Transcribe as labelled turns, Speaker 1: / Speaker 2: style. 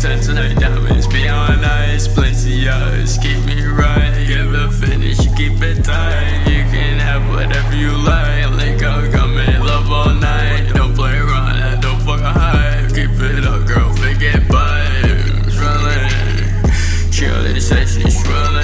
Speaker 1: Tensing her diamonds beyond ice, Blazing eyes, keep me right, give a session is real